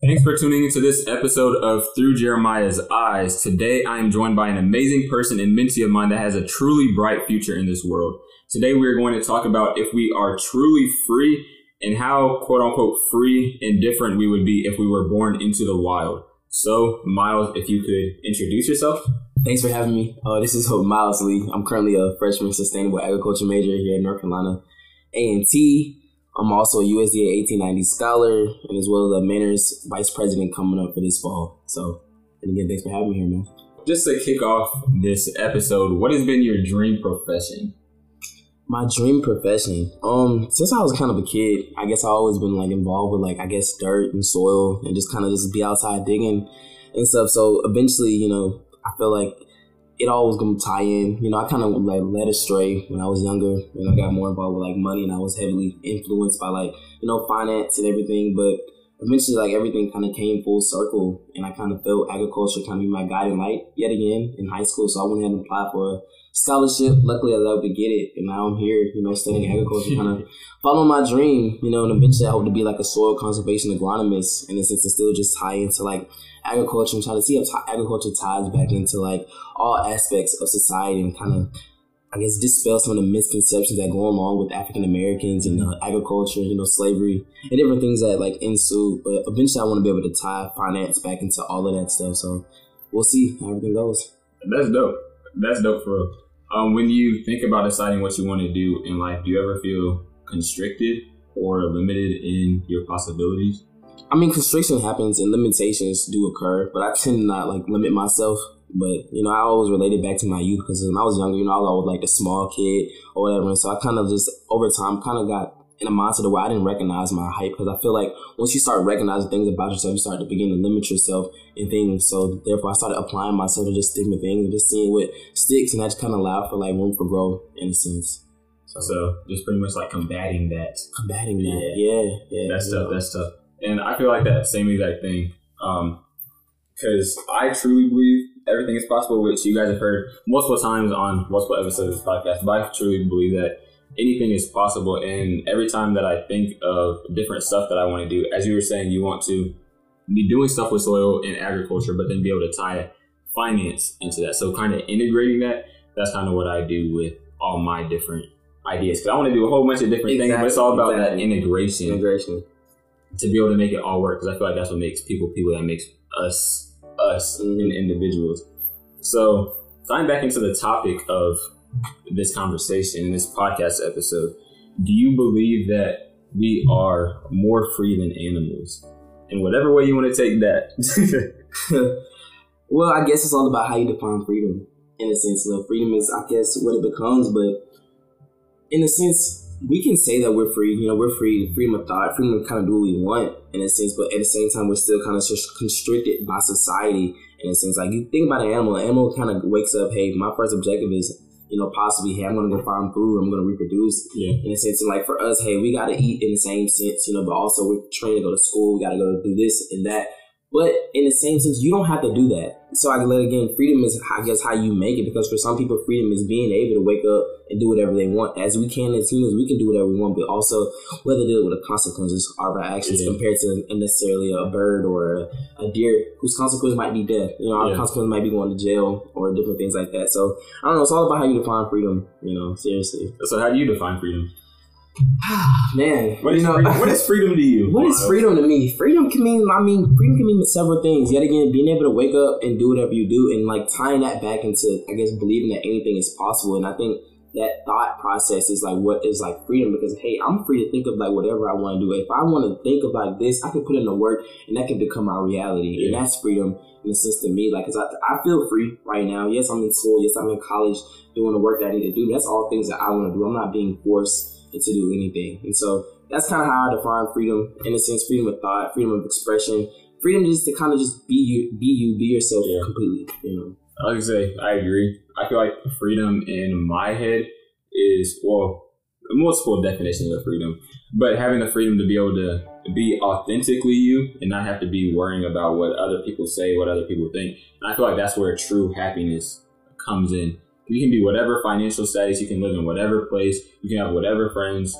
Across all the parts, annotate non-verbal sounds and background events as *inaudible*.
Thanks for tuning into this episode of Through Jeremiah's Eyes. Today I am joined by an amazing person and mentee of mine that has a truly bright future in this world. Today we are going to talk about if we are truly free and how quote unquote free and different we would be if we were born into the wild. So, Miles, if you could introduce yourself. Thanks for having me. Uh, this is Hope Miles Lee. I'm currently a freshman sustainable agriculture major here at North Carolina A&T. I'm also a USDA 1890 scholar and as well as a MANRRS vice president coming up for this fall. So, and again, thanks for having me here, man. Just to kick off this episode, what has been your dream profession? My dream profession. Um, since I was kind of a kid, I guess I always been like involved with like I guess dirt and soil and just kind of just be outside digging and stuff. So eventually, you know, I feel like it all was gonna tie in. You know, I kind of like led astray when I was younger, and I got more involved with like money, and I was heavily influenced by like you know finance and everything. But eventually, like everything kind of came full circle, and I kind of felt agriculture kind of be my guiding light yet again in high school. So I went ahead and applied for a scholarship. Luckily, I was able to get it, and now I'm here, you know, studying mm-hmm. agriculture, kind of *laughs* following my dream, you know, and eventually I hope to be like a soil conservation agronomist, in a sense, to still just tie into like agriculture and trying to see how agriculture ties back into like all aspects of society and kind of I guess dispel some of the misconceptions that go along with African Americans and uh, agriculture, you know, slavery and different things that like ensue. But eventually, I want to be able to tie finance back into all of that stuff. So we'll see how everything goes. That's dope. That's dope for real. Um, when you think about deciding what you want to do in life, do you ever feel constricted or limited in your possibilities? I mean, constriction happens and limitations do occur, but I tend to not like limit myself. But you know, I always related back to my youth because when I was younger, you know, I was always like the small kid or whatever. And so I kind of just over time kind of got in a mindset where I didn't recognize my height because I feel like once you start recognizing things about yourself, you start to begin to limit yourself in things. So therefore, I started applying myself to just different things and just seeing what sticks, and that just kind of allowed for like room for growth in a sense. So, so just pretty much like combating that. Combating that, yeah, yeah. That's tough. That's tough. And I feel like that same exact thing. Um, because I truly believe everything is possible, which you guys have heard multiple times on multiple episodes of this podcast. But I truly believe that anything is possible. And every time that I think of different stuff that I want to do, as you were saying, you want to be doing stuff with soil and agriculture, but then be able to tie finance into that. So kind of integrating that, that's kind of what I do with all my different ideas. Because I want to do a whole bunch of different exactly, things, but it's all about exactly. that integration. Integration. To be able to make it all work. Because I feel like that's what makes people people, that makes us us and individuals. So tying back into the topic of this conversation in this podcast episode, do you believe that we are more free than animals? In whatever way you want to take that. *laughs* well, I guess it's all about how you define freedom. In a sense, know, freedom is, I guess, what it becomes. But in a sense, we can say that we're free. You know, we're free, freedom of thought, freedom to kind of do what we want in a sense. But at the same time, we're still kind of constricted by society in a sense. Like you think about an animal, an animal kind of wakes up. Hey, my first objective is you know, possibly, hey, I'm gonna go find food, I'm gonna reproduce. Yeah. In a sense, and like for us, hey, we gotta eat in the same sense, you know, but also we're trained to go to school, we gotta go do this and that. But in the same sense, you don't have to do that. So I can let again, freedom is I guess how you make it because for some people, freedom is being able to wake up and do whatever they want. As we can as humans, we can do whatever we want, but also whether deal with the consequences of our actions yeah. compared to necessarily a bird or a, deer whose consequence might be death. You know, our yeah. consequence might be going to jail or different things like that. So I don't know. It's all about how you define freedom. You know, seriously. So how do you define freedom? Man, what is, you know, freedom, what is freedom to you? What is freedom to me? Freedom can mean, I mean, freedom can mean several things. Yet again, being able to wake up and do whatever you do, and like tying that back into, I guess, believing that anything is possible. And I think that thought process is like what is like freedom because hey, I'm free to think of like whatever I want to do. If I want to think of like this, I can put in the work, and that can become my reality, yeah. and that's freedom in a sense to me. Like, cause I, I feel free right now. Yes, I'm in school. Yes, I'm in college doing the work that I need to do. That's all things that I want to do. I'm not being forced to do anything. And so that's kind of how I define freedom in a sense, freedom of thought, freedom of expression, freedom just to kind of just be you, be you, be yourself yeah. completely, you know. I would say I agree. I feel like freedom in my head is well multiple definitions of freedom, but having the freedom to be able to be authentically you and not have to be worrying about what other people say, what other people think. And I feel like that's where true happiness comes in you can be whatever financial status, you can live in whatever place, you can have whatever friends.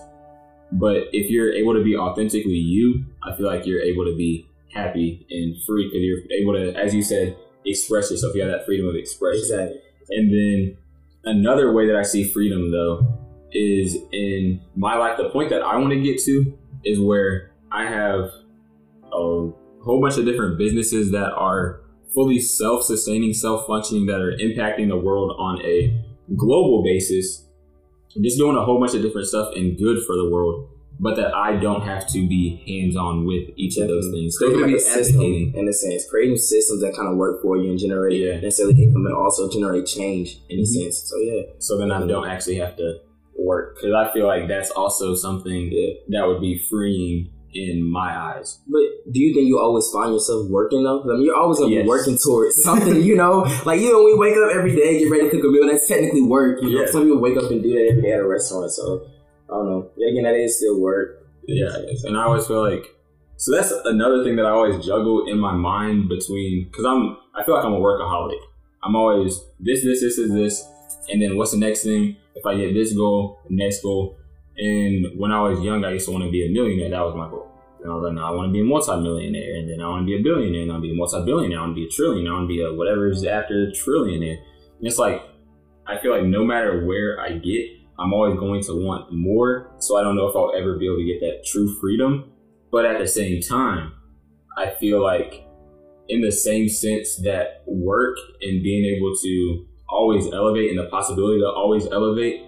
But if you're able to be authentically you, I feel like you're able to be happy and free because you're able to, as you said, express yourself. You have that freedom of expression. Exactly. And then another way that I see freedom though is in my life. The point that I want to get to is where I have a whole bunch of different businesses that are fully self-sustaining, self-functioning, that are impacting the world on a global basis, just doing a whole bunch of different stuff and good for the world. But that I don't have to be hands-on with each of those things. Still Creating gonna be a advocating. in a sense, creating systems that kind of work for you and generate Yeah. necessarily income, but also generate change in a Mhm. sense. So yeah, So then I don't actually have to work because I feel like that's also something that would be freeing in my eyes. But do you think you always find yourself working though? I mean, you're always gonna Yes. be working towards *laughs* something, you know. Like you know, we wake up every day, get ready to cook a meal. That's technically work. You know, Yeah. some people wake up and do that every day at a restaurant. So I don't know. Yet again, that is still work. Yeah, and I always feel like so that's another thing that I always juggle in my mind between because I'm I feel like I'm a workaholic. I'm always this this this is this, and then what's the next thing? If I get this goal, the next goal. And when I was young, I used to want to be a millionaire. That was my goal. And I was like, no, I want to be a multi-millionaire, and then I want to be a billionaire, and I want to be a multi-billionaire, I want to be a trillionaire, I want to be a whatever's after trillionaire. And it's like I feel like no matter where I get, I'm always going to want more. So I don't know if I'll ever be able to get that true freedom. But at the same time, I feel like in the same sense that work and being able to always elevate and the possibility to always elevate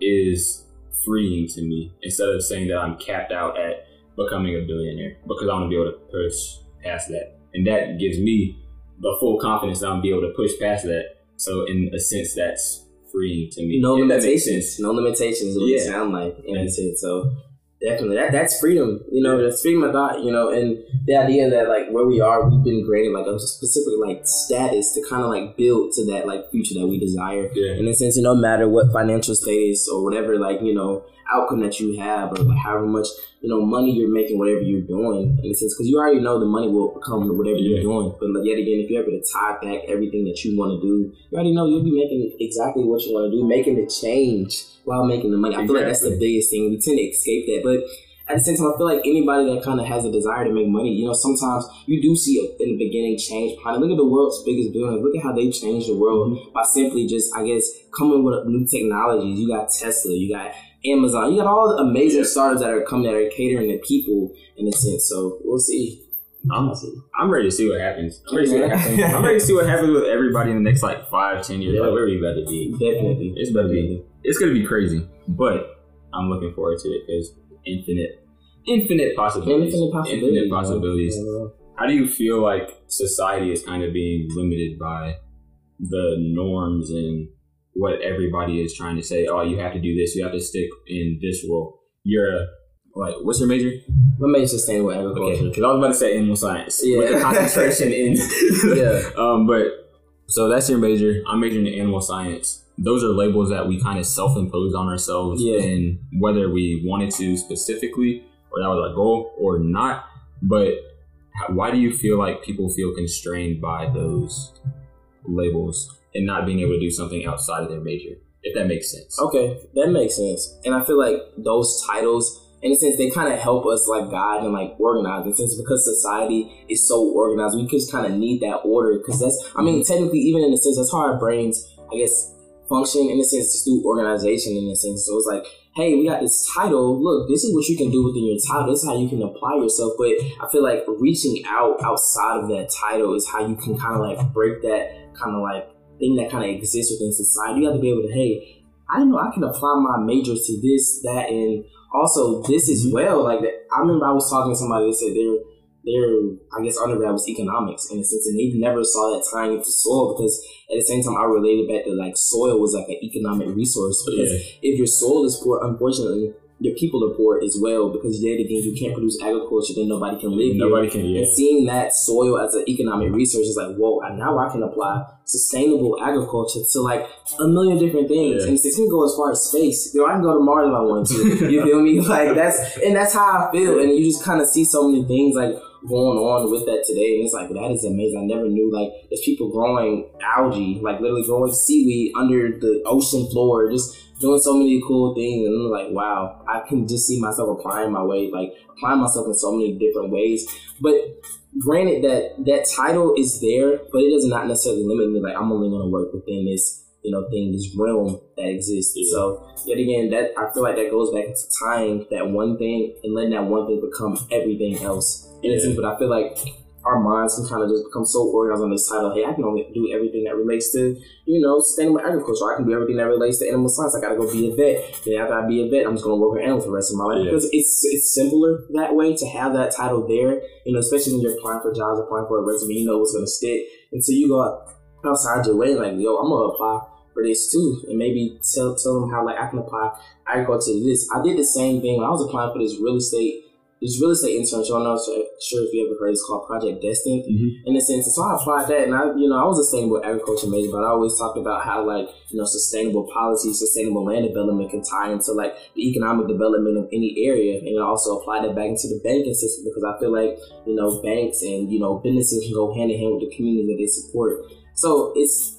is freeing to me instead of saying that I'm capped out at becoming a billionaire because I want to be able to push past that. And that gives me the full confidence that I'm be able to push past that. So in a sense, that's freeing to me. No makes limitations. No limitations. Is what you Yeah. sound like in a sense. So definitely, that that's freedom. You know, that's freedom of thought. You know, and the idea that like where we are, we've been granted like a specific like status to kind of like build to that like future that we desire. Yeah. in a sense, no matter what financial status or whatever, like, you know, outcome that you have or like however much, you know, money you're making, whatever you're doing, in a sense, because you already know the money will come with whatever Yeah. you're doing. But like, yet again, if you're able to tie back everything that you want to do, you already know you'll be making exactly what you want to do, making the change while making the money. I feel like that's the biggest thing. We tend to escape that. But at the same time, I feel like anybody that kind of has a desire to make money, you know, sometimes you do see a, in the beginning change behind it. Look at the world's biggest billionaires. Look at how they've changed the world mm-hmm. by simply just, I guess, coming with new technologies. You got Tesla, you got Amazon, you got all the amazing Yeah. startups that are coming that are catering to people in a sense. So we'll see. I'm, I'm ready to see what happens. I'm ready to see what happens. I'm ready to see what happens with everybody in the next like five, ten years. Yeah. Like where we about to be. Definitely. It's about to be. It's gonna be crazy, but I'm looking forward to it because infinite, infinite possibilities, Infinite possibilities. Infinite possibilities. Yeah. How do you feel like society is kind of being limited by the norms and what everybody is trying to say? Oh, you have to do this. You have to stick in this role. You're a like, what's your major? What makes sustainable Okay, agriculture? because I was about to say animal science with Yeah. the concentration in. *laughs* Yeah. *laughs* Um, but so that's your major. I'm majoring in animal science. Those are labels that we kind of self-imposed on ourselves, Yeah. and whether we wanted to specifically, or that was our goal, or not. But why do you feel like people feel constrained by those labels and not being able to do something outside of their major? If that makes sense. Okay, that makes sense. And I feel like those titles, in a sense, they kind of help us like guide and like organize. In a sense, because society is so organized, we just kind of need that order. Because that's, I mean, technically, even in a sense, that's how our brains, I guess, function in a sense just through organization. In a sense, so it's like, hey, we got this title. Look, this is what you can do within your title. This is how you can apply yourself. But I feel like reaching out outside of that title is how you can kind of like break that kind of like thing that kind of exists within society. You have to be able to, hey, I know I can apply my major to this, that, and also this as mm-hmm. well. Like I remember I was talking to somebody that said their their I guess undergrad was economics in a sense, and they never saw that tying into soil because at the same time I related back to like soil was like an economic resource because if your soil is poor, unfortunately. Your people are poor as well because yet again you can't produce agriculture, then nobody can live here. Nobody can. Yeah. And seeing that soil as an economic resource is like, whoa, and now I can apply sustainable agriculture to like a million different things. Yeah. And it's gonna go as far as space. You know, I can go to Mars if I want to. You feel me? *laughs* Like that's and that's how I feel. And you just kind of see so many things like going on with that today. And it's like that is amazing. I never knew like there's people growing algae, like literally growing seaweed under the ocean floor, just doing so many cool things. And I'm like, wow, I can just see myself applying my way, like applying myself in so many different ways. But granted that that title is there, but it does not necessarily limit me. Like I'm only going to work within this, you know, thing, this realm that exists. Yeah. So yet again, that I feel like that goes back into tying that one thing and letting that one thing become everything else. In a Yeah. sense, but I feel like our minds can kind of just become so organized on this title. Hey, I can only do everything that relates to, you know, sustainable agriculture. I can do everything that relates to animal science. I got to go be a vet. Then after I be a vet, I'm just going to work with animals for the rest of my life. Yeah. Because it's it's simpler that way to have that title there. You know, especially when you're applying for jobs, applying for a resume, you know what's going to stick. Until you go outside your way, like, yo, I'm to apply for this too, and maybe tell tell them how like I can apply agriculture to this. I did the same thing when I was applying for this real estate this real estate internship. I'm not sure sure if you ever heard it's called Project Destined Mhm. in a sense. So I applied that, and I, you know, I was a sustainable agriculture major, but I always talked about how like you know sustainable policy, sustainable land development can tie into like the economic development of any area, and I also applied that back into the banking system because I feel like you know banks and you know businesses can go hand in hand with the community that they support. So it's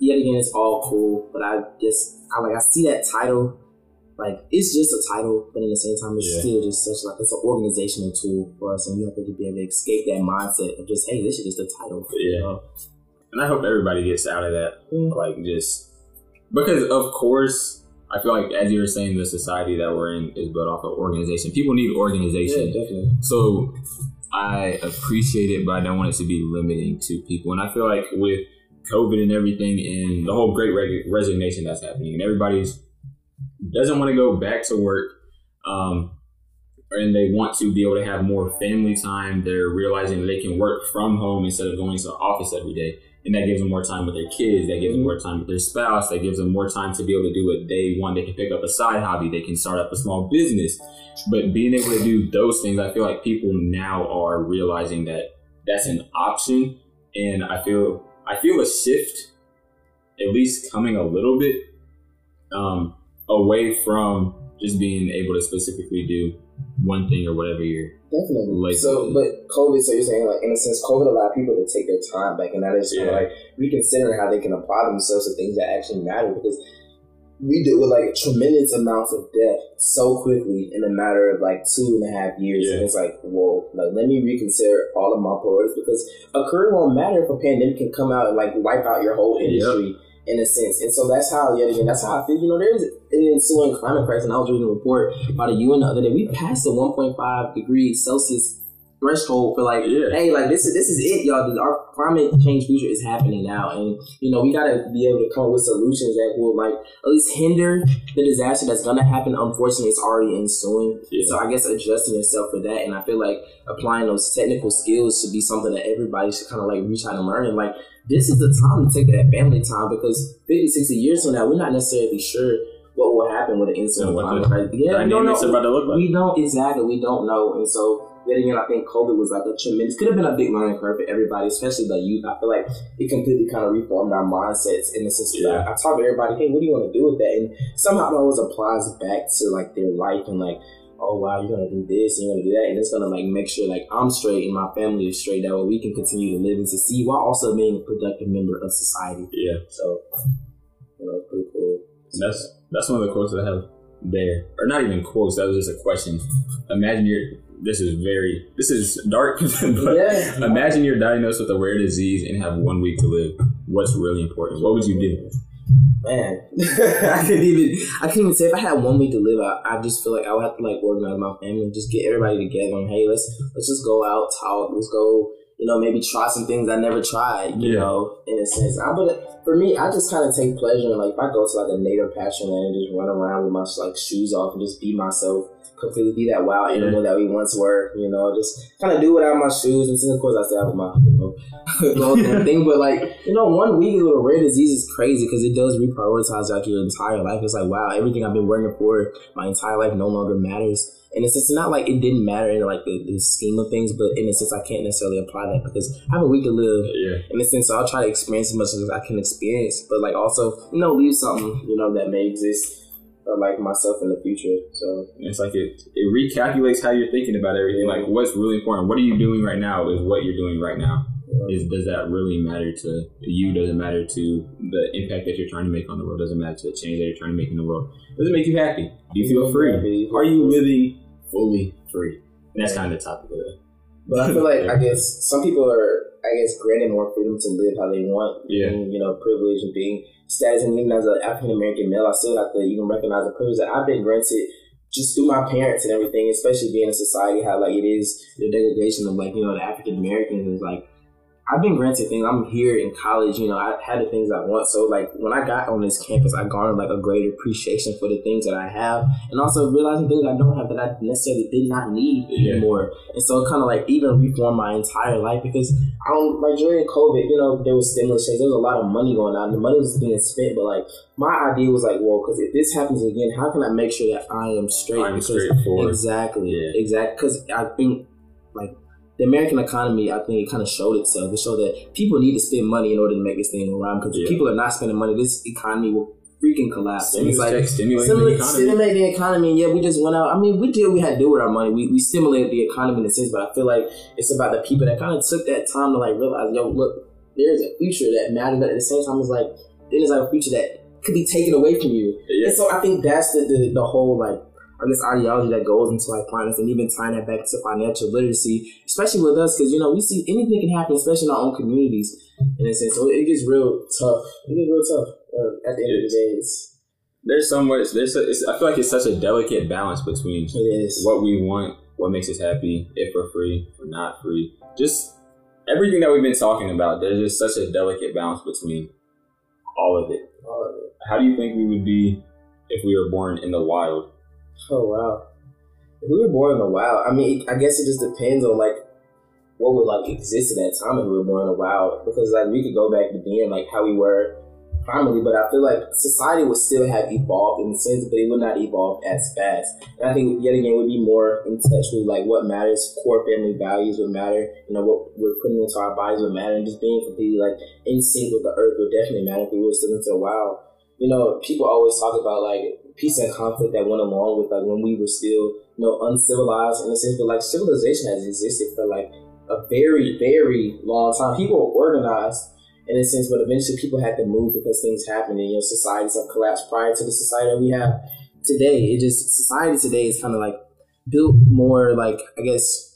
yet again, it's all cool, but I just I like I see that title. Like it's just a title, but in the same time, it's Yeah. still just such like it's an organizational tool for us, and you have to be able to escape that mindset of just, hey, this is just a title. you Yeah. know? And I hope everybody gets out of that. Yeah. Like just because of course I feel like as you were saying, the society that we're in is built off of organization. People need Yeah, organization. definitely. So I appreciate it, but I don't want it to be limiting to people. And I feel like with COVID and everything, and the whole great resignation that's happening, and everybody's doesn't want to go back to work, um, and they want to be able to have more family time. They're realizing they can work from home instead of going to the office every day, and that gives them more time with their kids. That gives them more time with their spouse. That gives them more time to be able to do what they want. They can pick up a side hobby. They can start up a small business. But being able to do those things, I feel like people now are realizing that that's an option, and I feel I feel a shift, at least coming a little bit, um, away from just being able to specifically do one thing or whatever you're. Definitely. Like- so, but COVID, so you're saying, like, in a sense, COVID allowed people to take their time back, and that is kind Yeah. of like reconsidering how they can apply themselves to things that actually matter because we deal with like tremendous amounts of death so quickly in a matter of like two and a half years. Yeah. And it's like, whoa, like, let me reconsider all of my priorities because a career won't matter if a pandemic can come out and like wipe out your whole industry. In a sense, and so that's how yet again that's how I feel. You know, there's an ensuing climate crisis, and I was reading a report by the UN the other day. We passed the 1.5 degrees Celsius threshold for like, Yeah. hey, like this is this is it, y'all. Our climate change future is happening now, and you know we gotta be able to come up with solutions that will like at least hinder the disaster that's gonna happen. Unfortunately, it's already ensuing. Yeah. So I guess adjusting yourself for that, and I feel like applying those technical skills should be something that everybody should kind of like reach out and learn. And like this is the time to take that family time because 50, 60 years from now, we're not necessarily sure what will happen with an ensuing climate. Yeah, we don't know. about to look like. We don't exactly. We don't know, and so yet again, I think COVID was like a tremendous. Could have been a big learning curve for everybody, especially the youth. I feel like it completely kind of reformed our mindsets in the sense that Yeah. I, I talk to everybody, hey, what do you want to do with that? And somehow it always applies back to like their life and like. Oh wow, you're gonna do this, and you're gonna do that, and it's gonna like make sure like I'm straight and my family is straight. That way we can continue to live and succeed while also being a productive member of society. Yeah. So, you know, it's pretty cool. That's that's one of the quotes that I have there, or not even quotes. That was just a question. Imagine you're. This is very. This is dark, *laughs* but Yeah. imagine you're diagnosed with a rare disease and have one week to live. What's really important? What would you do? Man, *laughs* I couldn't even. I couldn't even say if I had one week to live. I, I just feel like I would have to like organize my family, and just get everybody together, and hey, let's let's just go out, talk, let's go. You know, maybe try some things I never tried. You Yeah. know, in a sense. I but for me, I just kind of take pleasure in like if I go to like a native pasture land and just run around with my like shoes off and just be myself, completely be that wild animal that we once were. You know, just kind of do without my shoes, and since of course I still have my you know *laughs* and everything. But like you know, one week with a rare disease is crazy because it does reprioritize like your entire life. It's like wow, everything I've been working for my entire life no longer matters. And it's just not like it didn't matter in like the, the scheme of things, but in a sense, I can't necessarily apply that because I have a week to live. Yeah. In a sense, so I'll try to experience as much as I can experience, but like also, you know, leave something, you know, that may exist for like myself in the future. So It's like it, it recalculates how you're thinking about everything. Like what's really important. What are you doing right now is what you're doing right now. Is does that really matter to you? Does it matter to the impact that you're trying to make on the world? Does it matter to the change that you're trying to make in the world? Does it make you happy? Do you feel free? Are you living fully free? And that's kind of the topic of the But I feel like I *laughs* guess some people are I guess granted more freedom to live how they want. Yeah. And, you know, privilege and being status and even as an African American male, I still have to even recognize the privilege that I've been granted just through my parents and everything, especially being in a society, how like it is the degradation of like, you know, the African Americans is like I've been granted things. I'm here in college, you know, I had the things I want. So like when I got on this campus, I garnered like a greater appreciation for the things that I have and also realizing things I don't have that I necessarily did not need Yeah. anymore. And so it kind of like even reformed my entire life because I don't like during COVID, you know, there was stimulus checks, there was a lot of money going out and the money was being spent, but like my idea was like, well, because if this happens again, how can I make sure that I am straight? I'm straightforward. Exactly. Yeah. Exactly. Because I think like the American economy, I think it kind of showed itself. It showed that people need to spend money in order to make this thing go around. Because Yeah. if people are not spending money, this economy will freaking collapse. And it's like stimulating the stimulate, economy. stimulate the economy. And yeah, we just went out. I mean, we did what we had to do with our money. We, we stimulated the economy in a sense, but I feel like it's about the people that kind of took that time to like realize, yo, look, there's a future that matters, but at the same time, it's like there's like a future that could be taken away from you. Yeah. And so I think that's the, the, the whole like I guess ideology that goes into like finance and even tying that back to financial literacy, especially with us, because you know we see anything can happen, especially in our own communities. In a sense, so it gets real tough. It gets real tough uh, at the end of the day. There's so much. There's. A, I feel like it's such a delicate balance between what we want, what makes us happy, if we're free, if we're not free. Just everything that we've been talking about. There's just such a delicate balance between all of it. All of it. How do you think we would be if we were born in the wild? Oh wow. If we were born in the wild, I mean, I guess it just depends on like what would like exist at that time if we were born in the wild. Because like we could go back to being like how we were primarily, but I feel like society would still have evolved in the sense, but it would not evolve as fast. And I think yet again we'd be more in touch with like what matters, core family values would matter. You know what we're putting into our bodies would matter, and just being completely like in sync with the earth would definitely matter if we were still into the wild. You know, people always talk about like peace and conflict that went along with like when we were still you know uncivilized in a sense, but like civilization has existed for like a very very long time. People were organized in a sense, but eventually people had to move because things happened and you know societies have collapsed prior to the society that we have today. It just society today is kind of like built more like I guess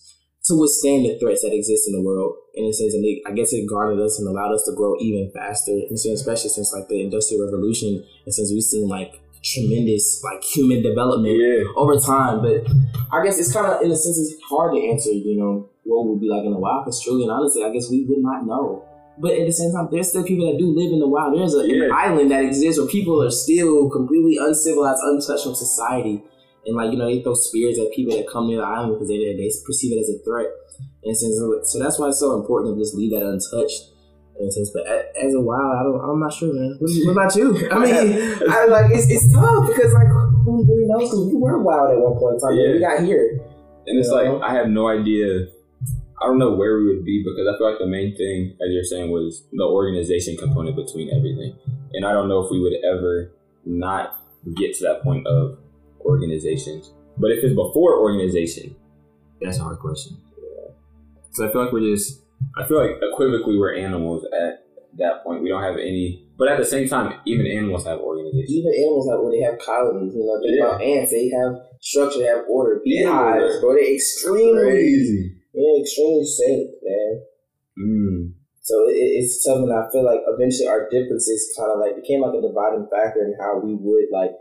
to withstand the threats that exist in the world. In a sense, and I guess it garnered us and allowed us to grow even faster. And so especially since like the industrial revolution, and since we've seen like tremendous like human development Yeah. over time. But I guess it's kind of, in a sense, it's hard to answer, you know, what would be like in the wild. Because truly and honestly, I guess we would not know. But at the same time, there's still people that do live in the wild. There's a, Yeah. an island that exists where people are still completely uncivilized, untouched from society. And like, you know, they throw spears at people that come near the island because they, they perceive it as a threat. And so that's why it's so important to just leave that untouched. In a sense, but as a wild, I don't, I'm not sure, man. What, what about you? *laughs* I mean, I like it's, it's tough because like who really knows? Because we were wild at one point in time. but We got here. And it's Yeah. like I have no idea. I don't know where we would be because I feel like the main thing, as you're saying, was the organization component between everything. And I don't know if we would ever not get to that point of organizations. But if it's before organization, that's a hard question. So I feel like we're just. I feel like equivocally we're animals at that point. We don't have any. But at the same time, even animals have organizations. Even animals have where they have colonies. You know, think Yeah. about ants. They have structure, they have order. Yeah. Beehives, bro. They're extremely, Crazy. yeah, extremely safe, man. Mm. So it, it- it's and I feel like eventually our differences kind of like became like a dividing factor in how we would like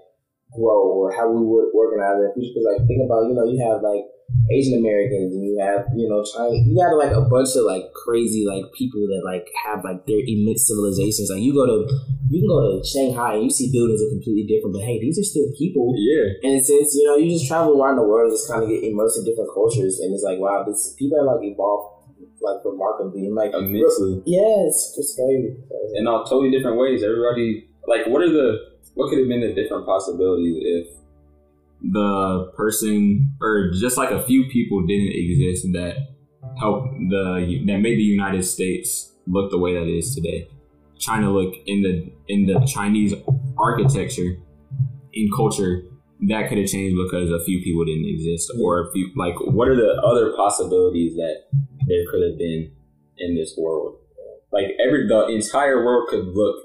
grow or how we would organize it. Because like think about you know you have like Asian Americans and you have you know China. You got like a bunch of like crazy like people that like have like their immense civilizations. Like you go to you can go to Shanghai and you see buildings are completely different, but hey, these are still people. Yeah. And since you know you just travel around the world and just kind of get immersed in different cultures, and it's like wow, this people have like evolved like remarkably and like Immensely. yeah, it's, it's crazy. in all totally different ways. Everybody, like, what are the, what could have been the different possibilities if the person, or just like a few people didn't exist that helped the, that made the United States look the way that it is today? China look in the, in the Chinese architecture, in culture, that could have changed because a few people didn't exist, or a few, like, what are the other possibilities that there could have been in this world? like every the entire world could look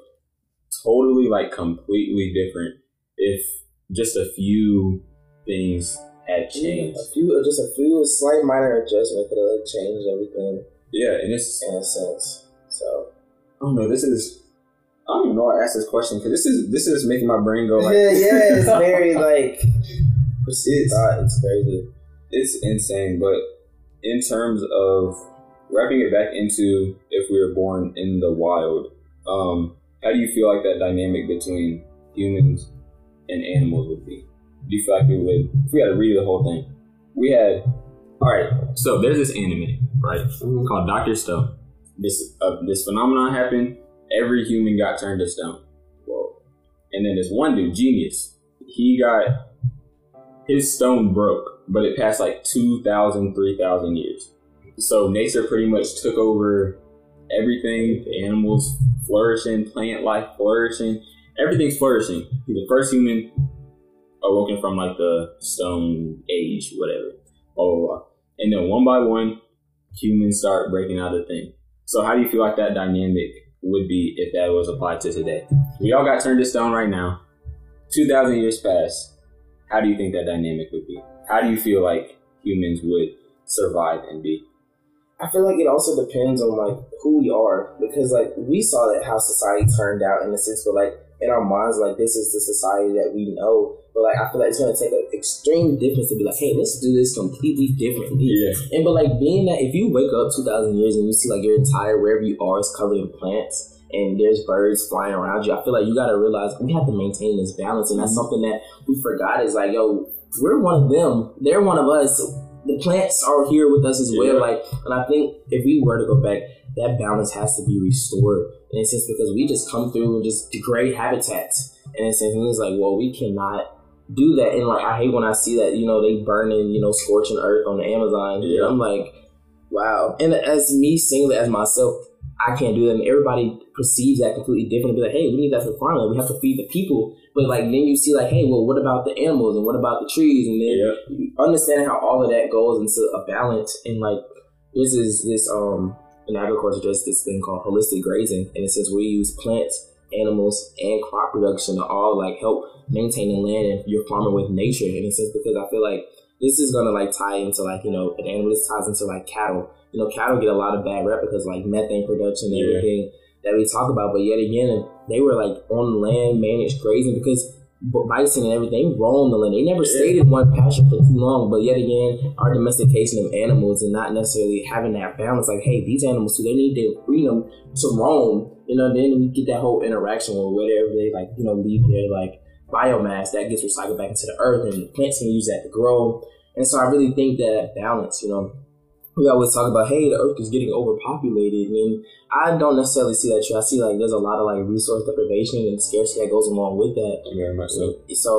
totally like completely different if just a few things had changed. A few, just a few slight minor adjustments could have like changed everything. Yeah, and it's in a sense. So I don't know. This is I don't even know why I asked this question because this is this is making my brain go like yeah, *laughs* yeah. It's *laughs* very like it's, thought. It's crazy. It's insane, but in terms of wrapping it back into if we were born in the wild, um, how do you feel like that dynamic between humans and animals would be? Do you feel like we would, if we had to read the whole thing, we had, all right, so there's this anime, right, mm-hmm. called Doctor Stone. This uh, this phenomenon happened. Every human got turned to stone. Whoa. And then this one dude, genius, he got his stone broke, but it passed like 2,000, 3,000 years. So nature pretty much took over everything, the animals flourishing, plant life flourishing, everything's flourishing. He's the first human awoken from like the stone age, whatever. Blah blah blah. And then one by one, humans start breaking out of the thing. So how do you feel like that dynamic would be if that was applied to today? We all got turned to stone right now. Two thousand years passed. How do you think that dynamic would be? How do you feel like humans would survive and be? I feel like it also depends on like who we are because like we saw that how society turned out in a sense, but like in our minds, like this is the society that we know. But like I feel like it's gonna take an extreme difference to be like, hey, let's do this completely differently. Yeah. And but like being that if you wake up two thousand years and you see like your entire wherever you are is covered in plants and there's birds flying around you, I feel like you gotta realize we have to maintain this balance, and that's mm-hmm. something that we forgot is like, yo, we're one of them, they're one of us the plants are here with us as well. Like, and I think if we were to go back, that balance has to be restored in a sense because we just come through and just degrade habitats. In a sense, and it's like, well, we cannot do that. And like, I hate when I see that, you know, they burning, you know, scorching earth on the Amazon. Yeah. I'm like, wow. And as me singly as myself, I can't do that. And everybody perceives that completely different. Be like, hey, we need that for farming. We have to feed the people. But like then you see like, hey, well, what about the animals and what about the trees? And then yeah. you understand how all of that goes into a balance. And like this is this um in agriculture there's this thing called holistic grazing, and it says we use plants, animals, and crop production to all like help maintain the land and you're farming with nature. And it says because I feel like this is gonna like tie into like you know an animal. This ties into like cattle you know, cattle get a lot of bad rep because like methane production and yeah. everything that we talk about. But yet again, they were like on land managed grazing because bison and everything roam the land. They never stayed in one pasture for too long. But yet again, our domestication of animals and not necessarily having that balance, like, hey, these animals, so they need their freedom to roam. You know, then we get that whole interaction where whatever they like, you know, leave their like biomass that gets recycled back into the earth and the plants can use that to grow. And so I really think that balance, you know, we always talk about, hey, the earth is getting overpopulated. And I don't necessarily see that true. I see like there's a lot of like resource deprivation and scarcity that goes along with that. Very much so. So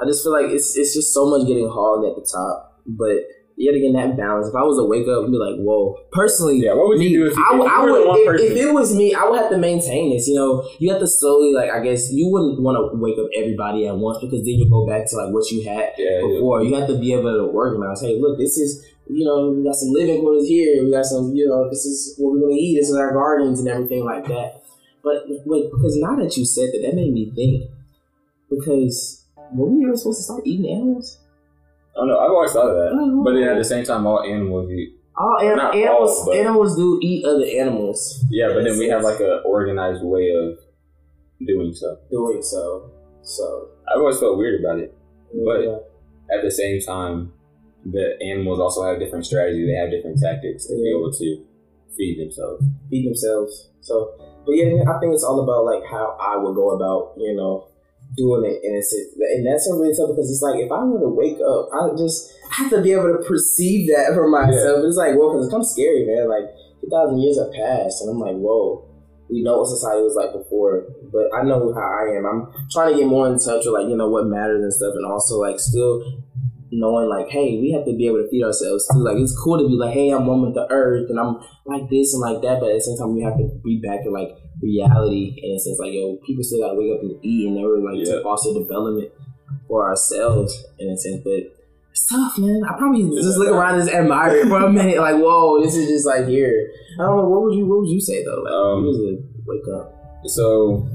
I just feel like it's it's just so much getting hogged at the top. But yet again, that balance. If I was to wake up and be like, "Whoa," personally, yeah, what would you do if, I, if, I would, if, if, it was me, I would have to maintain this. You know, you have to slowly, like, I guess you wouldn't want to wake up everybody at once because then you go back to like what you had yeah, before. Yeah. You have to be able to organize. Hey, look, this is you know, we got some living quarters here. We got some, you know, this is what we're gonna eat. This is our gardens and everything like that. But wait, because now that you said that, that made me think. Because were we ever supposed to start eating animals? I don't know. I've always thought of that. Oh, but then at the same time, all animals eat. All an- animals, all, animals do eat other animals. Yeah, but then sense. we have like an organized way of doing so. Doing so. So I've always felt weird about it, yeah. but at the same time, the animals also have different strategies. They have different tactics to be able to feed themselves. Feed themselves. So, but yeah, I think it's all about like how I would go about, you know, doing it, and it's and that's a really tough because it's like if I were to wake up, I just have to be able to perceive that for myself. Yeah. It's like well, because it comes scary, man. Like two thousand years have passed, and I'm like, whoa. We know what society was like before, but I know how I am. I'm trying to get more in touch with like you know what matters and stuff, and also like still knowing like, hey, we have to be able to feed ourselves too. Like it's cool to be like, hey, I'm one with the earth and I'm like this and like that, but at the same time we have to be back to like reality in a sense like yo, people still gotta wake up and eat and never like yeah. to foster development for ourselves in a sense. But it's tough, man. I probably just look around and admire it for a minute, like, whoa, this is just like here. I don't know, what would you what would you say though? Like um, wake up. So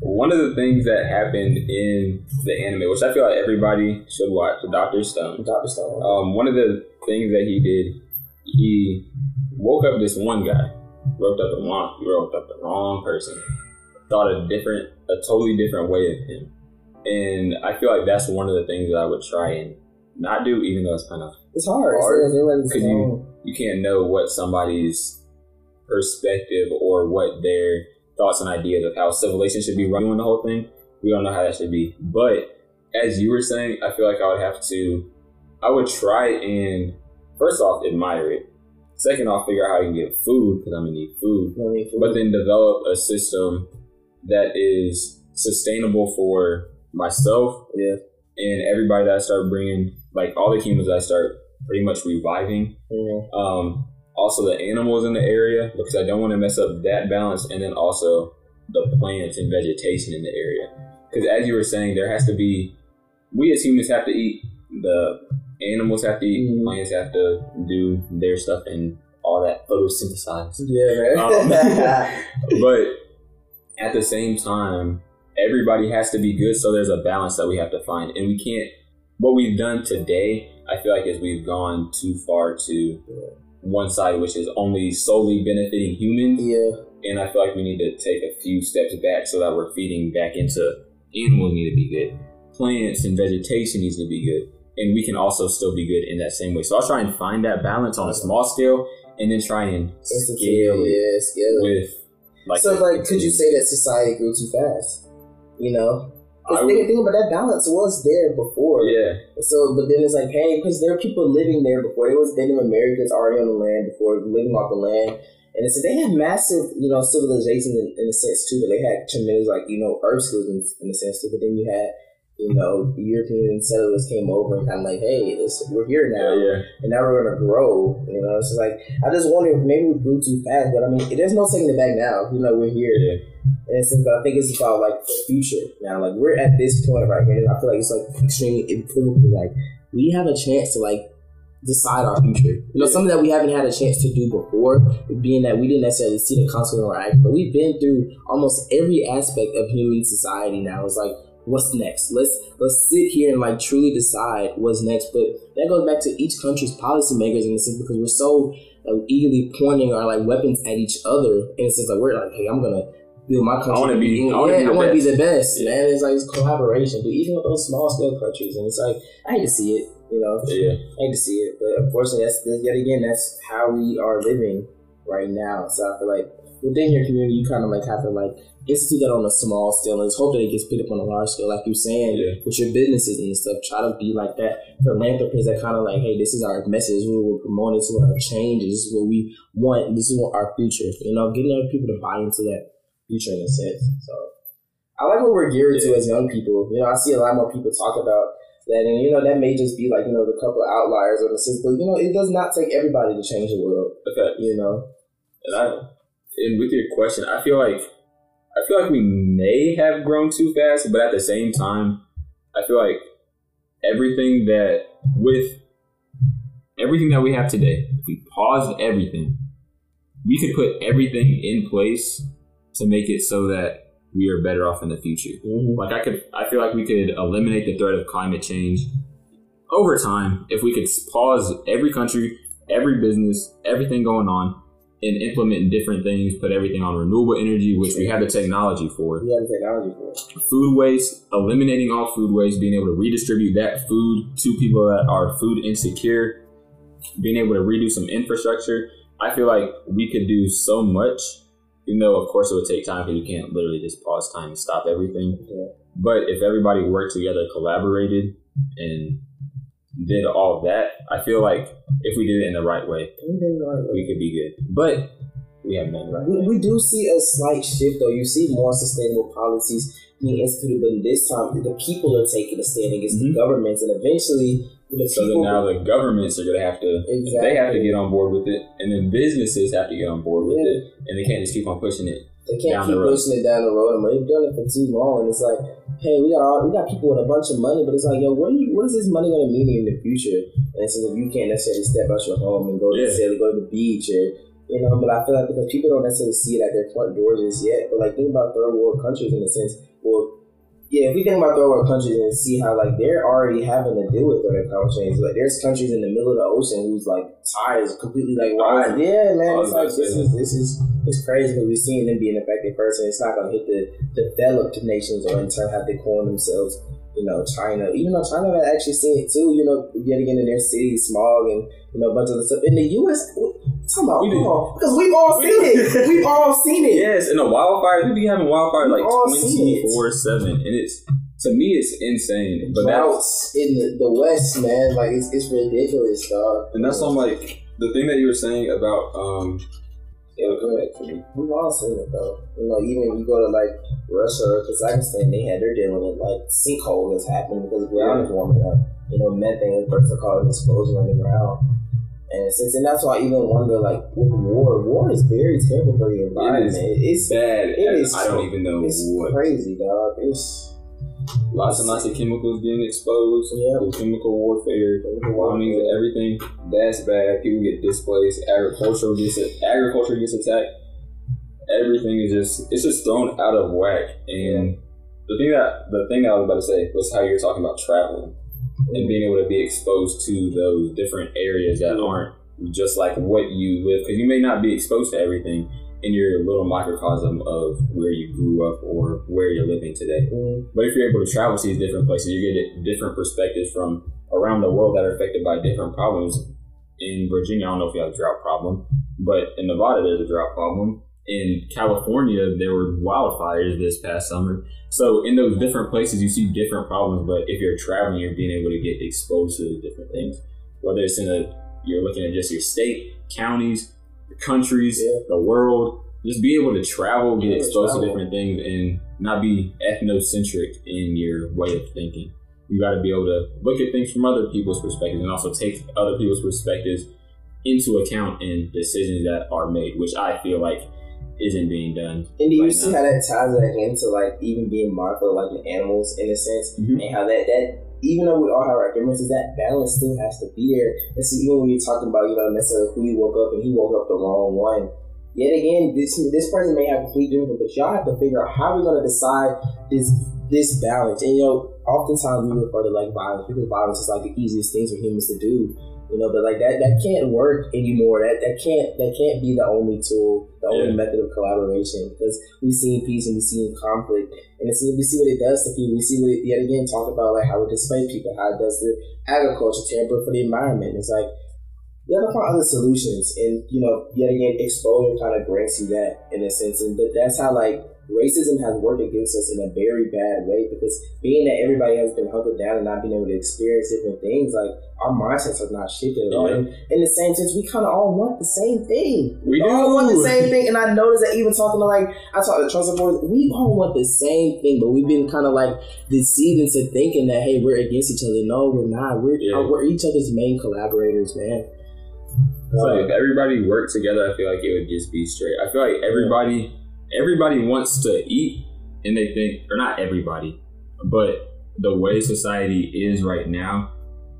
one of the things that happened in the anime, which I feel like everybody should watch, Doctor Stone. Doctor Stone. Um, one of the things that he did, he woke up this one guy, woke up the wrong, woke up the wrong person, thought a different, a totally different way of him, and I feel like that's one of the things that I would try and not do, even though it's kind of It's hard. Hard. It's- it's- because you you can't know what somebody's perspective or what their thoughts and ideas of how civilization should be running the whole thing. We don't know how that should be. But as you were saying, I feel like I would have to I would try and first off admire it. Second off, figure out how you can get food because I'm gonna need food. Mean, for- But then develop a system that is sustainable for myself yeah. and everybody that I start bringing, like all the humans that I start pretty much reviving. Mhm. Um, also the animals in the area because I don't want to mess up that balance, and then also the plants and vegetation in the area. Because as you were saying, there has to be we as humans have to eat, the animals have to eat, Mhm. plants have to do their stuff, and all that photosynthesize. Yeah, Um, man. *laughs* but at the same time, everybody has to be good, so there's a balance that we have to find, and we can't. What we've done today, I feel like, is we've gone too far to one side, which is only solely benefiting humans, yeah. and I feel like we need to take a few steps back so that we're feeding back into animals need to be good, plants and vegetation needs to be good, and we can also still be good in that same way. So I'll try and find that balance on a small scale, and then try and scale it Yeah, scale it. with like. so, like, could you say that society grew too fast? You know, 'Cause I think, would- think about that balance was there before. Yeah, So, but then it's like, hey, because there are people living there before. There was Native Americans already on the land before, living off the land. And it's, they had massive, you know, civilization in, in a sense too, but they had tremendous, like, you know, earth skills in, in a sense too. But then you had, you know, the European settlers came over and kind of like, hey, this, we're here yeah, now yeah. and now we're gonna grow. You know, it's like I just wonder if maybe we grew too fast. But I mean, there's no taking it back now. You know, we're here, yeah. And it's but I think it's about like the future now. Like we're at this point right here, and I feel like it's like extremely important. Like we have a chance to like decide our future. You know, something that we haven't had a chance to do before, being that we didn't necessarily see the consequence of our action, but we've been through almost every aspect of human society now. It's like, what's next? Let's let's sit here and like truly decide what's next. But that goes back to each country's policymakers in the sense because we're so like, eagerly pointing our like weapons at each other in a sense like we're like, hey, I'm gonna build my country. be- I yeah, wanna be the I want to be best. the best, Yeah. man. It's like it's collaboration, but even with those small scale countries, and it's like I hate to see it, you know. Yeah, I hate to see it, but unfortunately, that's that's- yet again that's how we are living right now. So I feel like within your community, you kind of like have to like institute that on a small scale, and hope that it gets picked up on a large scale, like you're saying Yeah. with your businesses and stuff. Try to be like that philanthropist that kind of like, hey, this is our message. This is what we're promoting. This is what our change is. This is what we want. This is what our future. You know, getting other people to buy into that future in a sense. So I like what we're geared to as young people. You know, I see a lot more people talk about that, and you know, that may just be like you know the couple of outliers on the system, but you know, it does not take everybody to change the world. okay. You know, And I, and with your question, I feel like I feel like we may have grown too fast, but at the same time, I feel like everything that with everything that we have today, if we paused everything, we could put everything in place to make it so that we are better off in the future. Mm-hmm. Like I could, I feel like we could eliminate the threat of climate change over time if we could pause every country, every business, everything going on, and implement different things. Put everything on renewable energy, which we have the technology for. we have the technology for. Food waste, eliminating all food waste, being able to redistribute that food to people that are food insecure, being able to redo some infrastructure. I feel like we could do so much. Even though, of course, it would take time because you can't literally just pause time and stop everything. Yeah. But if everybody worked together, collaborated, and did all that, I feel like if we did it in the right way, We did it the right way. we could be good. But we haven't done right. We, we do see a slight shift though. You see more sustainable policies being instituted, but this time the people are taking a stand against the Mhm. governments, and eventually the So then now the governments are gonna have to exactly. they have to get on board with it, and then businesses have to get on board with Yeah. it, and they can't just keep on pushing it. They can't down keep the road. pushing it down the road. Mean, they've done it for too long, and it's like, hey, we got all, we got people with a bunch of money, but it's like, yo, what you, what is this money going to mean in the future? And it's like you can't necessarily step out your home and go Yeah. necessarily go to the beach or you know. But I feel like because people don't necessarily see it at their front doors just yet. But like think about third world countries in a sense, well, yeah, if we think about third world countries and see how like they're already having to deal with third world change, like there's countries in the middle of the ocean whose like tires completely like wide. Yeah, man, it's like this is this is it's crazy because we're seeing them being affected first, and it's not gonna hit the developed nations or in turn have they calling themselves you know, China, even though China had actually seen it too, you know, yet again in their city, smog and, you know, a bunch of the stuff. In the U.S., talking about, we because we've all seen it. We've all seen it. Yes, and the wildfires, we be having wildfires like 24 7. And it's, to me, it's insane. But Droughts in the, the West, man, like, it's, it's ridiculous, dog. And that's on, like, the thing that you were saying about, um, yeah, go ahead, Kimmy. We've all seen it though. You know, even you go to like Russia or Kazakhstan, they had they're dealing with like sinkholes that's happening because the ground is warming up. You know, methane is bursts called an explosion on the ground. And since and that's why I even wonder like with war, war is very terrible for the environment. It is it's bad. It is I don't even know it's what. crazy, dog. It's lots and lots of chemicals being exposed. Yeah. Chemical warfare. I everything that's bad. People get displaced. Agriculture gets agriculture gets attacked. Everything is just it's just thrown out of whack. And the thing that the thing I was about to say was how you're talking about traveling and being able to be exposed to those different areas that aren't just like what you live because you may not be exposed to everything in your little microcosm of where you grew up or where you're living today. Mm-hmm. But if you're able to travel to these different places, you get different perspectives from around the world that are affected by different problems. In Virginia, I don't know if you have a drought problem, but in Nevada, there's a drought problem. In California, there were wildfires this past summer. So in those different places, you see different problems. But if you're traveling, you're being able to get exposed to different things. Whether it's in a, you're looking at just your state, counties, countries, yeah. the world. Just be able to travel, get exposed travel. to different things, and not be ethnocentric in your way of thinking. You got to be able to look at things from other people's perspectives and also take other people's perspectives into account in decisions that are made, which I feel like isn't being done. And do you right see now. how that ties that into like even being mindful of like the animals in a sense, mm-hmm. and how that that even though we all have our differences, that balance still has to be there. And so even when you're talking about, you know, necessarily who you woke up and he woke up the wrong one, yet again, this this person may have completely different, but y'all have to figure out how we're gonna decide this this balance. And you know, oftentimes we refer to like violence because violence is like the easiest things for humans to do. You know, but like that that can't work anymore. That that can't that can't be the only tool, the only yeah. method of collaboration because we've seen peace and we've seen conflict, and it's, we see what it does to people. We see what it yet again talk about like how it displaces people, how it does the agriculture, terrible for the environment. It's like you have to find other solutions, and you know, yet again, exposure kind of grants you that in a sense, and but that's how like racism has worked against us in a very bad way because being that everybody has been hunkered down and not being able to experience different things, like our mindsets are not shifted at all. And in the same sense, we kind of all want the same thing. We, we all want the same thing. And I noticed that even talking to like, I talked to trust boys, we all want the same thing, but we've been kind of like deceived into thinking that, hey, we're against each other. No, we're not. We're, yeah. Uh, we're each other's main collaborators, man. So if everybody worked together, I feel like it would just be straight. I feel like everybody everybody wants to eat and they think or not everybody but the way society is right now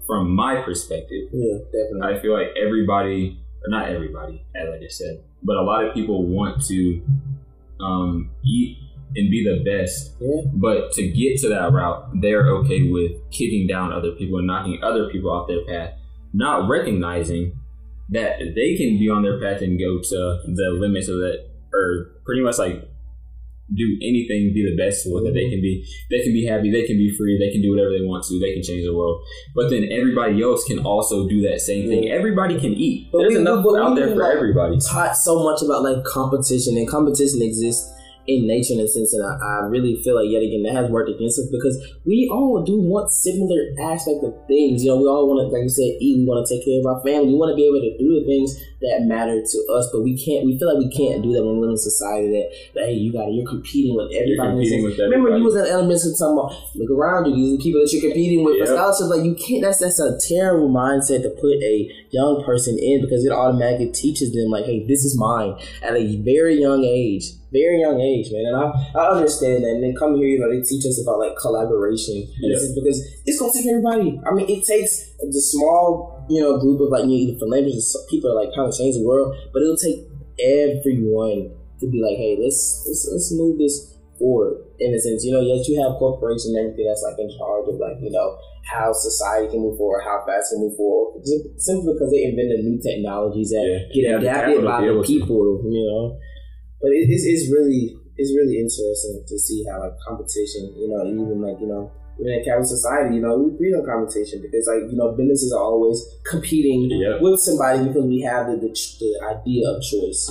from my perspective yeah definitely i feel like everybody or not everybody as i just said but a lot of people want to um, eat and be the best yeah. but to get to that route they're okay with kicking down other people and knocking other people off their path not recognizing that they can be on their path and go to the limits of that or pretty much like do anything, be the best with it. They mm-hmm. can be, they can be happy, they can be free, they can do whatever they want to, they can change the world. But then everybody else can also do that same thing. Everybody can eat. But There's we, enough out there for like everybody. Taught so much about like competition, and competition exists in nature in a sense, and I, I, really feel like yet again that has worked against us because we all do want similar aspect of things. You know, we all want to, like you said, eat. We want to take care of our family. We want to be able to do the things that matter to us, but we can't. We feel like we can't do that when we live in a society that, that hey, you got you're competing with everybody. Competing with everybody. Remember, you was in elementary talking about look around you. These are people that you're competing with yep. for scholarships. Like you can't. That's that's a terrible mindset to put a young person in because it automatically teaches them like, hey, this is mine at a very young age very young age, man. And I, I understand that. And then come here, you know, they teach us about like collaboration. And this is because it's gonna take everybody. I mean, it takes the small, you know, group of like you know, philanthropists, people that like kind of change the world, but it'll take everyone to be like, hey, let's let's let's move this forward in a sense. You know, yes, you have corporations and everything that's like in charge of like you know how society can move forward, how fast can move forward, simply because they invented new technologies that Yeah. get Yeah, adapted by the able to. people. You know, but it, it's it's really it's really interesting to see how like competition. You know, even like you know. Even in capital society, you know, we breed on competition because, like, you know, businesses are always competing Yep. with somebody because we have the, the, the idea of choice,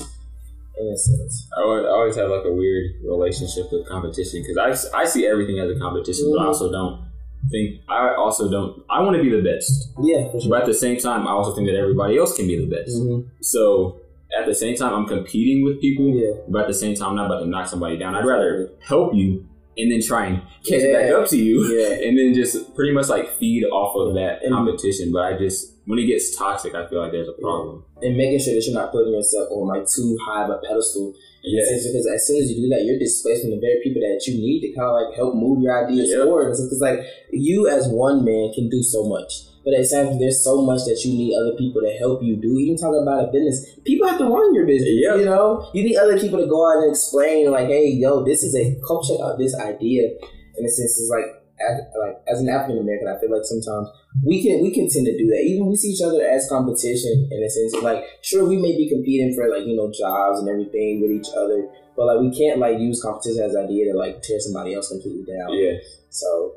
in a sense. I always, I always have like a weird relationship with competition because I, I see everything as a competition, but I Mhm. also don't think I also don't. I want to be the best, Yeah, for sure. but at the same time, I also think that everybody else can be the best. Mhm. So at the same time, I'm competing with people, Yeah. but at the same time, I'm not about to knock somebody down. I'd rather help you and then try and catch Yeah. back up to you, Yeah. *laughs* and then just pretty much like feed off of that And- competition. But I just when it gets toxic, I feel like there's a problem. And making sure that you're not putting yourself on like too high of a pedestal. It's because as soon as you do that, you're displacing the very people that you need to kind of like help move your ideas Yeah. forward. Because like you as one man can do so much. But at the same time, there's so much that you need other people to help you do. Even talking about a business, people have to run your business. Yeah. You know, you need other people to go out and explain, like, "Hey, yo, this is a check out this idea." In a sense, it's like, as, like as an African American, I feel like sometimes we can we can tend to do that. Even we see each other as competition in a sense. Like, sure, we may be competing for like you know jobs and everything with each other, but like we can't like use competition as an idea to like tear somebody else completely down. Yeah, So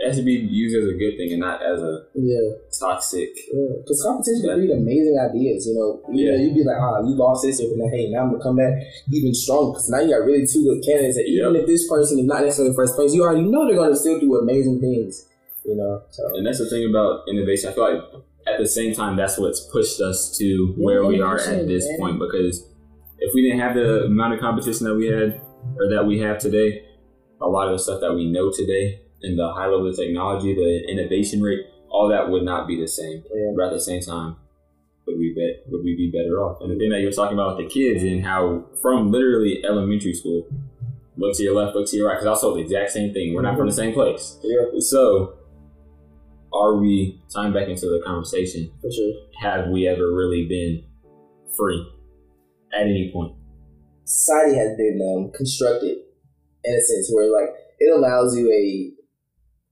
it has to be used as a good thing and not as a yeah. toxic. Because competition can breed amazing ideas, you know. You Yeah. know, you'd be like, ah, you lost this but hey, now I'm gonna come back even stronger. Because now you got really two good candidates. That even Yep. if this person is not necessarily first place, you already know they're gonna still do amazing things. You know, so And that's the thing about innovation. I feel like at the same time, that's what's pushed us to where we are at this man. point. Because if we didn't have the amount of competition that we had or that we have today, a lot of the stuff that we know today and the high level of technology, the innovation rate, all that would not be the same. Yeah. But at the same time, would we bet would we be better off? And the thing that you were talking about with the kids and how from literally elementary school, look to your left, look to your right, because I saw the exact same thing. We're not from the same place. yeah, So, are we time back into the conversation? for sure. Have we ever really been free at any point? Society has been um, constructed in a sense where like it allows you a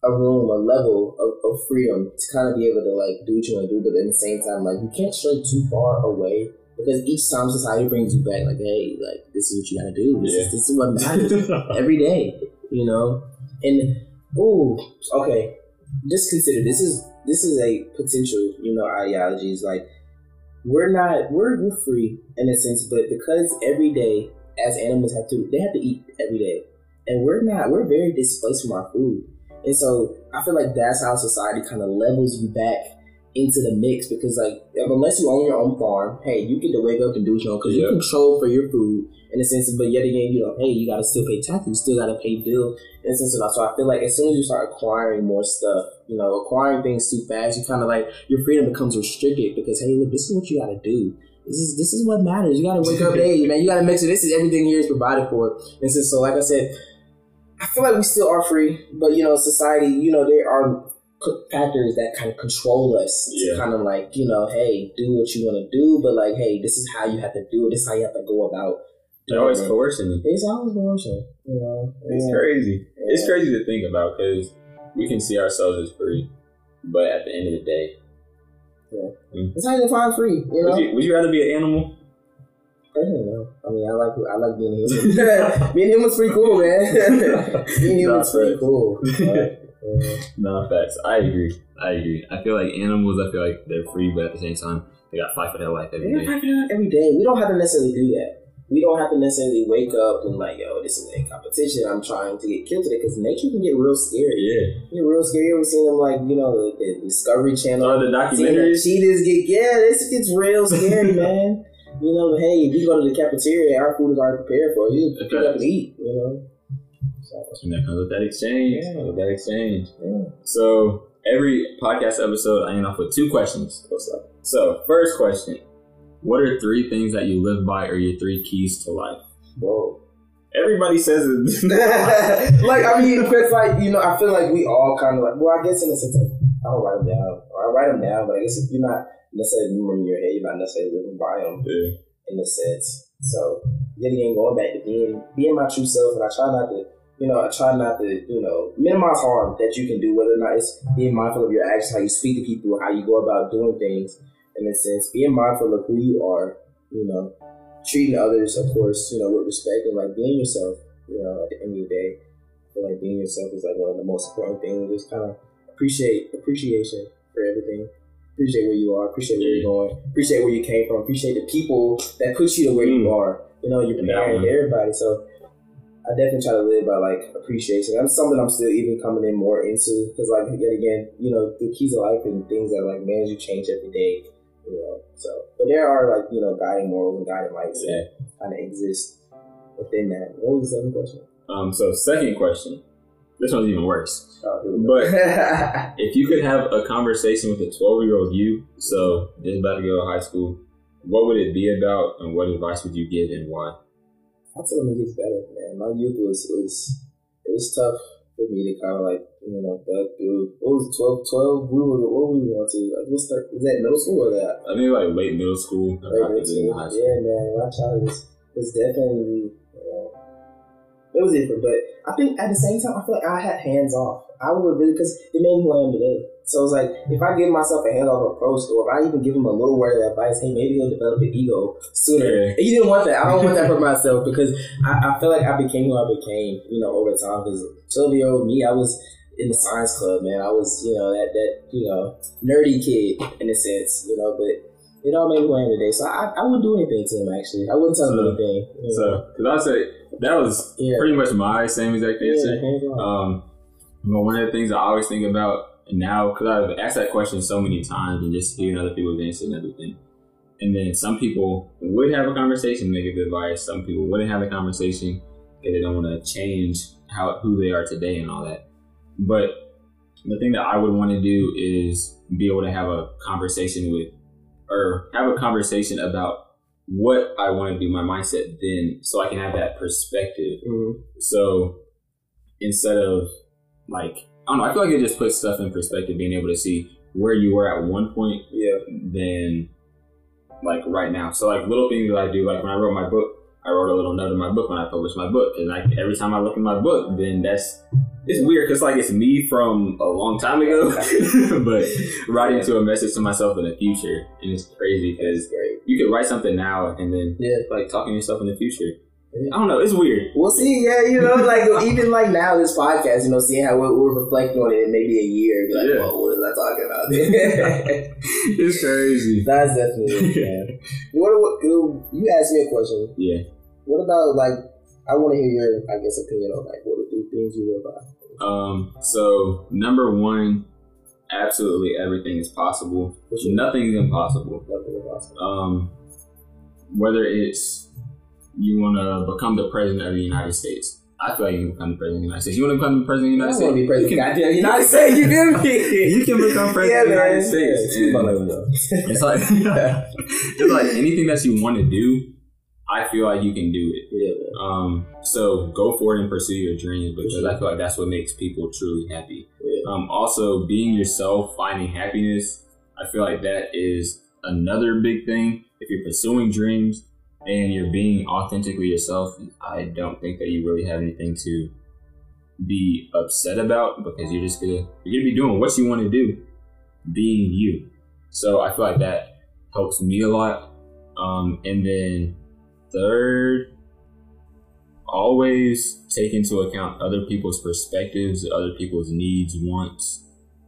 a room, a level of, of freedom to kind of be able to like do what you want to do, but at the same time, like you can't stray too far away because each time society brings you back, like, hey, like this is what you gotta do. This Yeah. is this is what matters *laughs* every day, you know. And oh, okay, just consider this is this is a potential, you know, ideology. Is like we're not we're we're free in a sense, but because every day as animals have to they have to eat every day, and we're not we're very displaced from our food. And so I feel like that's how society kind of levels you back into the mix because like unless you own your own farm, hey, you get to wake up and do your you want because Yeah. you control for your food in a sense. But yet again, you know, hey, you got to still pay taxes, you still got to pay bills in a sense. of that. So I feel like as soon as you start acquiring more stuff, you know, acquiring things too fast, you kind of like your freedom becomes restricted because hey, look, this is what you got to do. This is this is what matters. You got to wake up, *laughs* hey, man. You got to make sure this is everything here is provided for. And so, so like I said, I feel like we still are free, but you know, society, you know, there are factors that kind of control us Yeah. to kind of like, you know, hey, do what you want to do, but like, hey, this is how you have to do it. This is how you have to go about. They're always coercing. It's always coercion, you know. It's Yeah. crazy. It's crazy to think about because we can see ourselves as free, but at the end of the day, yeah, hmm. It's how you define free, you know. would you, would you rather be an animal? Personally, no. I mean, I like I like being human. *laughs* being human's pretty cool, man. *laughs* being human's Nah, pretty facts. cool. *laughs* Yeah. No, facts. I agree. I agree. I feel like animals. I feel like they're free, but at the same time, they got fight for their life every We're day. fighting it out every day. We don't have to necessarily do that. We don't have to necessarily wake up and like, yo, this is a competition. I'm trying to get killed today because nature can get real scary. Yeah. Get real scary. We've seen them like, you know, the, the Discovery Channel. Seeing the documentaries. cheetahs get yeah, this gets real scary, man. You know, hey, if you go to the cafeteria, our food is already prepared for you. Just pick up and eat. You know. So, And that comes with that exchange. Yeah. With that exchange. yeah. So every podcast episode, I end off with two questions. What's up? So first question: What are three things that you live by, or your three keys to life? Whoa. Everybody says it. *laughs* like I mean, *laughs* it's like you know, I feel like we all kind of like. Well, I guess in a sense, like I don't write them down, or I write them down, but I guess if you're not necessarily remembering in your head, you're not necessarily living by them Yeah. in a sense. So yet again, going back to being being my true self, and I try not to, you know, I try not to, you know, minimize harm that you can do, whether or not it's being mindful of your actions, how you speak to people, how you go about doing things. In a sense, being mindful of who you are, you know, treating others, of course, you know, with respect and like being yourself. You know, at the end of the day, I feel like being yourself is like one of the most important things. Just kind of appreciate appreciation for everything appreciate where you are, appreciate where you're going, appreciate where you came from, appreciate the people that put you to where you mm. are. You know, your parents, everybody. So I definitely try to live by like appreciation. That's something I'm still even coming in more into because, like, yet again, you know, the keys of life and things that like manage you change every day. You know, so but there are like you know guiding morals and guiding lights yeah. that kind of exist within that. What was the second question? Um, so second question this one's even worse. Oh, but *laughs* if you could have a conversation with a 12 year old you, so just about to go to high school, what would it be about and what advice would you give and why? I tell him it gets better, man. My youth was, was it was tough for me to kind of like, you know, thug through. What was it, 12? 12? We were, what were we going to? What's the, is that middle school or that? I mean, like late middle school. Late middle school. Yeah, man. My childhood was, was definitely, you know, it was different, but I think at the same time, I feel like I had hands off. I would really, because it made me who I am today. So it's like, if I give myself a hands off approach, or if I even give him a little word of advice, hey, maybe he'll develop an ego sooner. Yeah. And you didn't want that. I don't want that *laughs* for myself because I, I feel like I became who I became, you know, over time. Because 12 year old me, I was in the science club, man. I was, you know, that, that, you know, nerdy kid in a sense, you know, but it all made me who I am today. So I, I wouldn't do anything to him, actually. I wouldn't tell him anything. So, because I say, that was yeah. pretty much my same exact answer. Yeah, um, but one of the things I always think about now, because I've asked that question so many times and just hearing other people's answers and everything. And then some people would have a conversation, make a good advice. Some people wouldn't have a conversation because they don't want to change how who they are today and all that. But the thing that I would want to do is be able to have a conversation with, or have a conversation about what I want to do, my mindset then, so I can have that perspective. Mm-hmm. So instead of like, I don't know, I feel like it just puts stuff in perspective, being able to see where you were at one point, yeah, then like right now. So like little things that I do, like when I wrote my book, I wrote a little note in my book when I published my book, and like every time I look in my book, then that's it's weird because like it's me from a long time ago, *laughs* but writing to a message to myself in the future, and it's crazy because you could write something now and then yeah. like talking to yourself in the future. I don't know. It's weird. We'll see. Yeah, you know, like *laughs* even like now this podcast, you know, seeing how we're, we're reflecting on it in maybe a year, be like, yeah. well, what was I talking about? *laughs* *laughs* it's crazy. That's definitely it, what, what? You asked me a question. Yeah. What about like? I want to hear your, I guess, opinion on like what are three things you live by. Um. So number one, absolutely everything is possible. Sure. Nothing is impossible. Nothing is possible. Um. Whether it's you want to become the president of the United States. I feel like you can become the president of the United States. You want to become the president of the United States? I want to be president of the United States. You feel me? *laughs* you can become president yeah, of the United States. Yeah, it's like *laughs* it's like anything that you want to do. I feel like you can do it. Yeah. Um. So go for it and pursue your dreams because. I feel like that's what makes people truly happy. Yeah. Um. Also, being yourself, finding happiness. I feel like that is another big thing. If you're pursuing dreams, and you're being authentically yourself, I don't think that you really have anything to be upset about because you're just gonna you're gonna be doing what you want to do, being you. So I feel like that helps me a lot. Um, and then third, always take into account other people's perspectives, other people's needs, wants,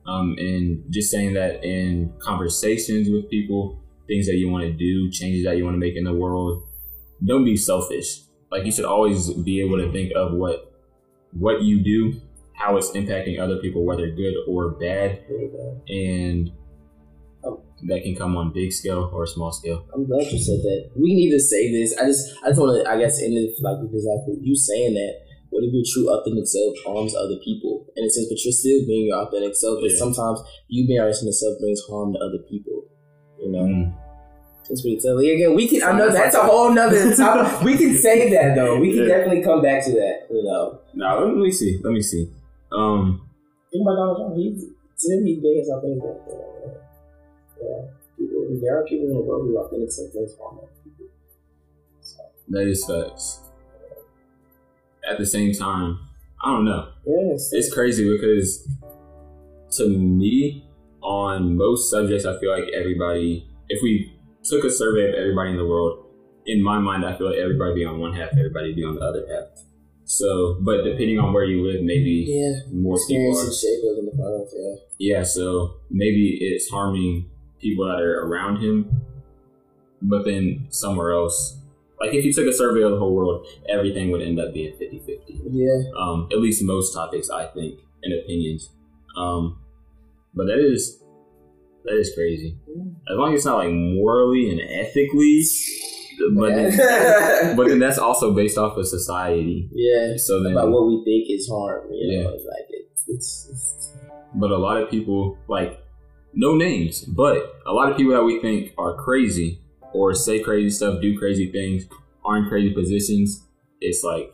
um, and just saying that in conversations with people, things that you want to do, changes that you want to make in the world, don't be selfish. Like you should always be able to think of what what you do, how it's impacting other people, whether good or bad, and oh. that can come on big scale or small scale. I'm glad you said that. We can either say this. I just I just want to I guess end it like exactly you saying that. What if your true authentic self harms other people? In a sense, but you're still being your authentic self. But yeah. sometimes you being your authentic self brings harm to other people. You know. Mm. It's pretty silly. Again, we can. I know that's a whole nother *laughs* topic. we can say that though. We can yeah. definitely come back to that. You know. Now let me see. Let me see. Um. Think about Donald Trump. He's to him, he's big as authentic. Yeah. yeah. People. There are people in the world who authentic self things from people. So. That is facts. At the same time, I don't know. Yes. It's crazy because to me, on most subjects, I feel like everybody, if we took a survey of everybody in the world, in my mind, I feel like everybody be on one half, everybody be on the other half. So, but depending on where you live, maybe Yeah. more people are. shape of in the finals. Yeah. Yeah, so maybe it's harming people that are around him, but then somewhere else. Like if you took a survey of the whole world, everything would end up being 50 50. Yeah. Um, at least most topics, I think, and opinions. Um, but that is that is crazy. As long as it's not like morally and ethically, but then, but then that's also based off of society. yeah. So then, About what we think is harm. You Yeah. know, like it's, it's, it's but a lot of people like no names, but a lot of people that we think are crazy or say crazy stuff, do crazy things, are in crazy positions. It's like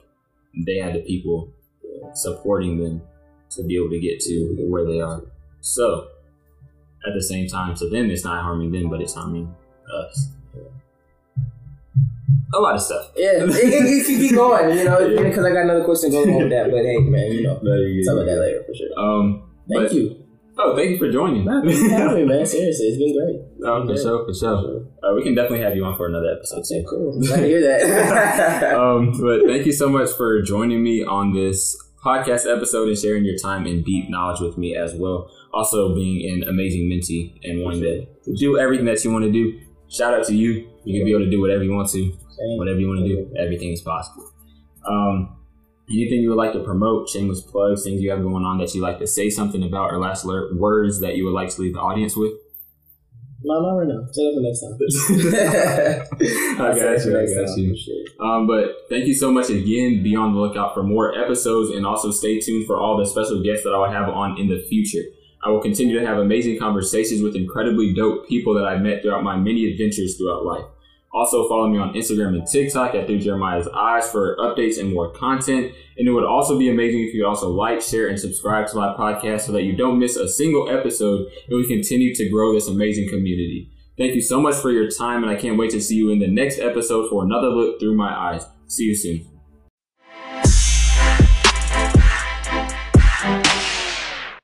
they had the people supporting them to be able to get to where they are. So at the same time, to them, it's not harming them, but it's harming us. A lot of stuff. yeah. It, it, keep going. You know, because I got another question going on with that. But hey, man, you know, *laughs* talk about that later for sure. Um, Thank but- you. Oh, thank you for joining. Nah, for having me, man. Seriously, it's been great. Oh, for sure, for sure. Uh, we can definitely have you on for another episode Okay, too. cool. Glad to hear that. *laughs* um, but thank you so much for joining me on this podcast episode and sharing your time and deep knowledge with me as well. Also, being an amazing mentee and wanting to do everything that you want to do. Shout out to you. You can be able to do whatever you want to, whatever you want to do. Everything is possible. Um, anything you would like to promote, shameless plugs, things you have going on that you like to say something about, or last words that you would like to leave the audience with? No, not right now. Say that for next time. *laughs* I got you. I got you. Um, but thank you so much again. Be on the lookout for more episodes and also stay tuned for all the special guests that I'll have on in the future. I will continue to have amazing conversations with incredibly dope people that I've met throughout my many adventures throughout life. Also, follow me on Instagram and TikTok at Through Jeremiah's Eyes for updates and more content. And it would also be amazing if you also like, share, and subscribe to my podcast so that you don't miss a single episode and we continue to grow this amazing community. Thank you so much for your time, and I can't wait to see you in the next episode for another look through my eyes. See you soon.